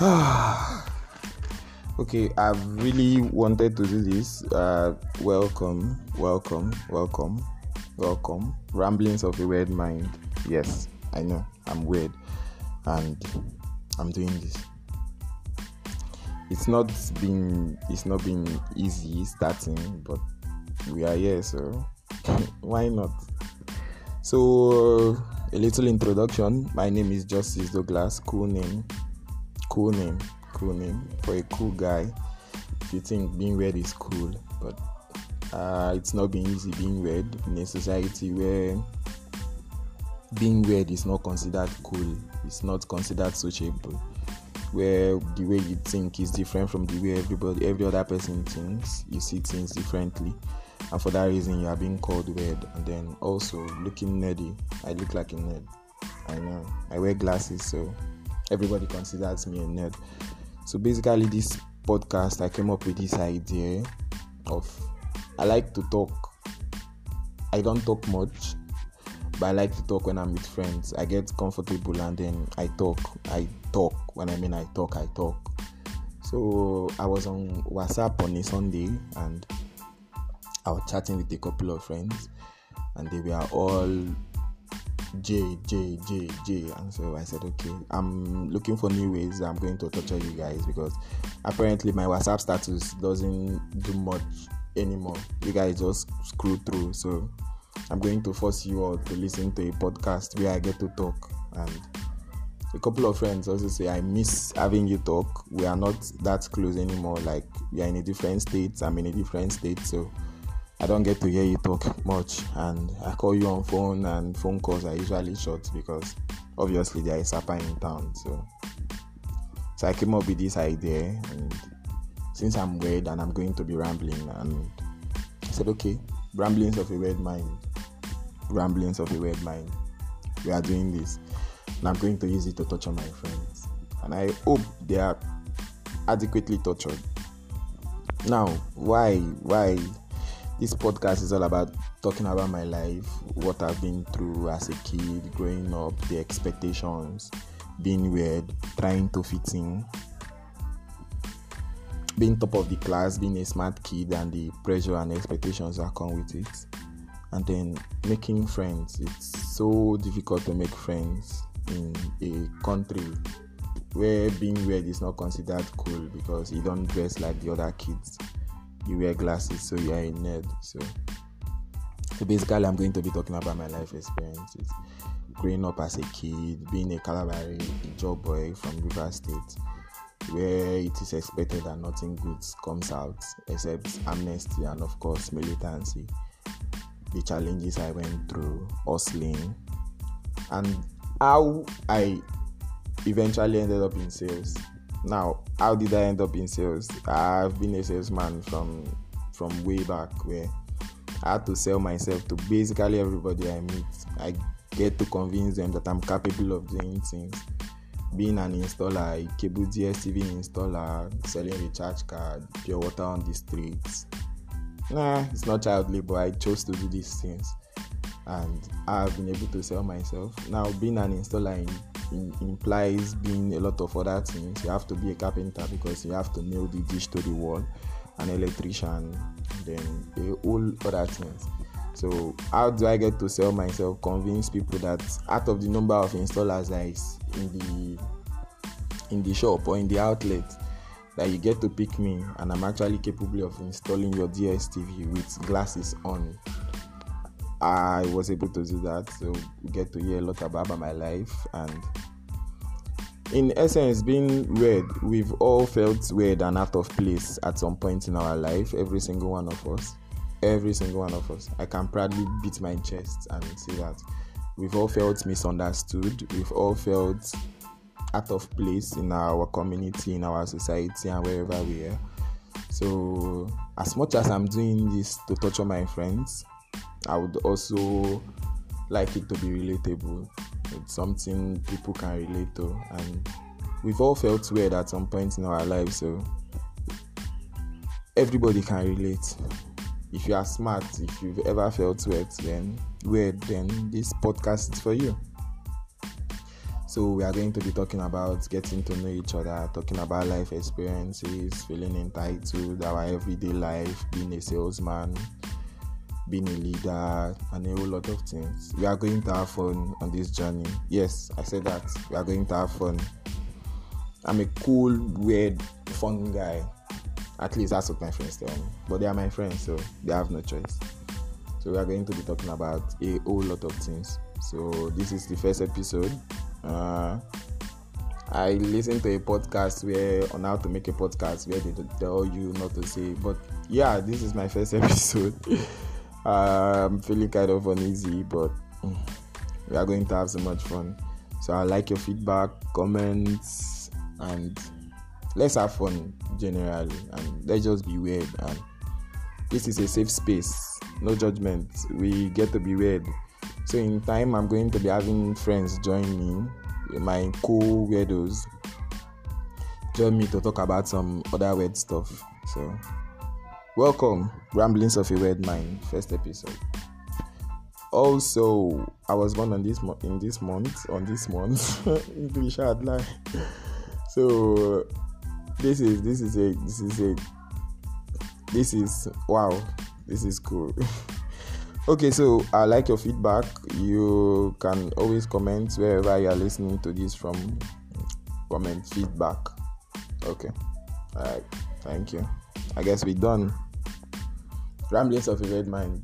okay, I've really wanted to do this. Uh, welcome, welcome, welcome, welcome. Ramblings of a weird mind. Yes, I know I'm weird, and I'm doing this. It's not been it's not been easy starting, but we are here, so why not? So, a little introduction. My name is Justice Douglas. Cool name cool name, cool name for a cool guy. If you think being weird is cool, but uh, it's not been easy being weird in a society where being weird is not considered cool, it's not considered sociable, where the way you think is different from the way everybody, every other person thinks. You see things differently, and for that reason, you are being called weird. And then also looking nerdy, I look like a nerd. I know. I wear glasses, so everybody considers me a nerd. So basically, this podcast, I came up with this idea of I like to talk. I don't talk much, but I like to talk when I'm with friends. I get comfortable and then I talk. I talk. When I mean I talk, I talk. So I was on WhatsApp on a Sunday and I was chatting with a couple of friends, and they were all J, J, J, J. And so I said, okay, I'm looking for new ways I'm going to torture you guys because apparently my WhatsApp status doesn't do much anymore. You guys just screw through. So I'm going to force you all to listen to a podcast where I get to talk. And a couple of friends also say, I miss having you talk. We are not that close anymore. Like, we are in a different state. I'm in a different state. So I don't get to hear you talk much, and I call you on phone, and phone calls are usually short because obviously there is a pie in town. So, so I came up with this idea, and since I'm weird and I'm going to be rambling, and I said, okay, ramblings of a weird mind, ramblings of a weird mind. We are doing this, and I'm going to use it to torture my friends, and I hope they are adequately tortured. Now, why, why? This podcast is all about talking about my life, what I've been through as a kid, growing up, the expectations, being weird, trying to fit in, being top of the class, being a smart kid, and the pressure and expectations that come with it. And then making friends. It's so difficult to make friends in a country where being weird is not considered cool because you don't dress like the other kids you wear glasses, so you are a nerd. So, so basically, I'm going to be talking about my life experiences. Growing up as a kid, being a Kalabari, job boy from River State, where it is expected that nothing good comes out except amnesty and, of course, militancy. The challenges I went through, hustling, and how I eventually ended up in sales now, how did I end up in sales? I've been a salesman from from way back where I had to sell myself to basically everybody I meet. I get to convince them that I'm capable of doing things. Being an installer, a cable DSTV installer, selling recharge card, pure water on the streets. Nah, it's not child labor. I chose to do these things, and I've been able to sell myself. Now, being an installer in implies being a lot of other things. You have to be a carpenter because you have to nail the dish to the wall, an electrician, then a whole other things. So how do I get to sell myself? Convince people that out of the number of installers that is in the in the shop or in the outlet, that you get to pick me, and I'm actually capable of installing your DSTV with glasses on. I was able to do that, so we get to hear a lot about my life and in essence, being weird, we've all felt weird and out of place at some point in our life. Every single one of us. Every single one of us. I can proudly beat my chest and say that we've all felt misunderstood. We've all felt out of place in our community, in our society, and wherever we are. So, as much as I'm doing this to torture my friends, I would also like it to be relatable. It's something people can relate to, and we've all felt weird at some point in our lives. So everybody can relate. If you are smart, if you've ever felt weird, then weird, then this podcast is for you. So we are going to be talking about getting to know each other, talking about life experiences, feeling entitled, our everyday life, being a salesman, being a leader, and a whole lot of things. We are going to have fun on this journey. Yes, I said that. We are going to have fun. I'm a cool, weird, fun guy. At least that's what my friends tell me. But they are my friends, so they have no choice. So we are going to be talking about a whole lot of things. So this is the first episode. Uh, I listened to a podcast where on how to make a podcast where they tell you not to say, but yeah, this is my first episode. Uh, I'm feeling kind of uneasy, but mm, we are going to have so much fun. So I like your feedback, comments, and let's have fun generally, and let's just be weird. And this is a safe space, no judgment. We get to be weird. So in time, I'm going to be having friends join me, my cool weirdos, join me to talk about some other weird stuff. So welcome, Ramblings of a Weird Mind, first episode. Also, I was born on this mo- in this month, on this month, English hard lie. So this is this is a this is a this is wow, this is cool. okay so i like your feedback. You can always comment wherever you are listening to this from. Comment feedback. Okay. All right. Thank you. I guess we're done ramblings of a red mind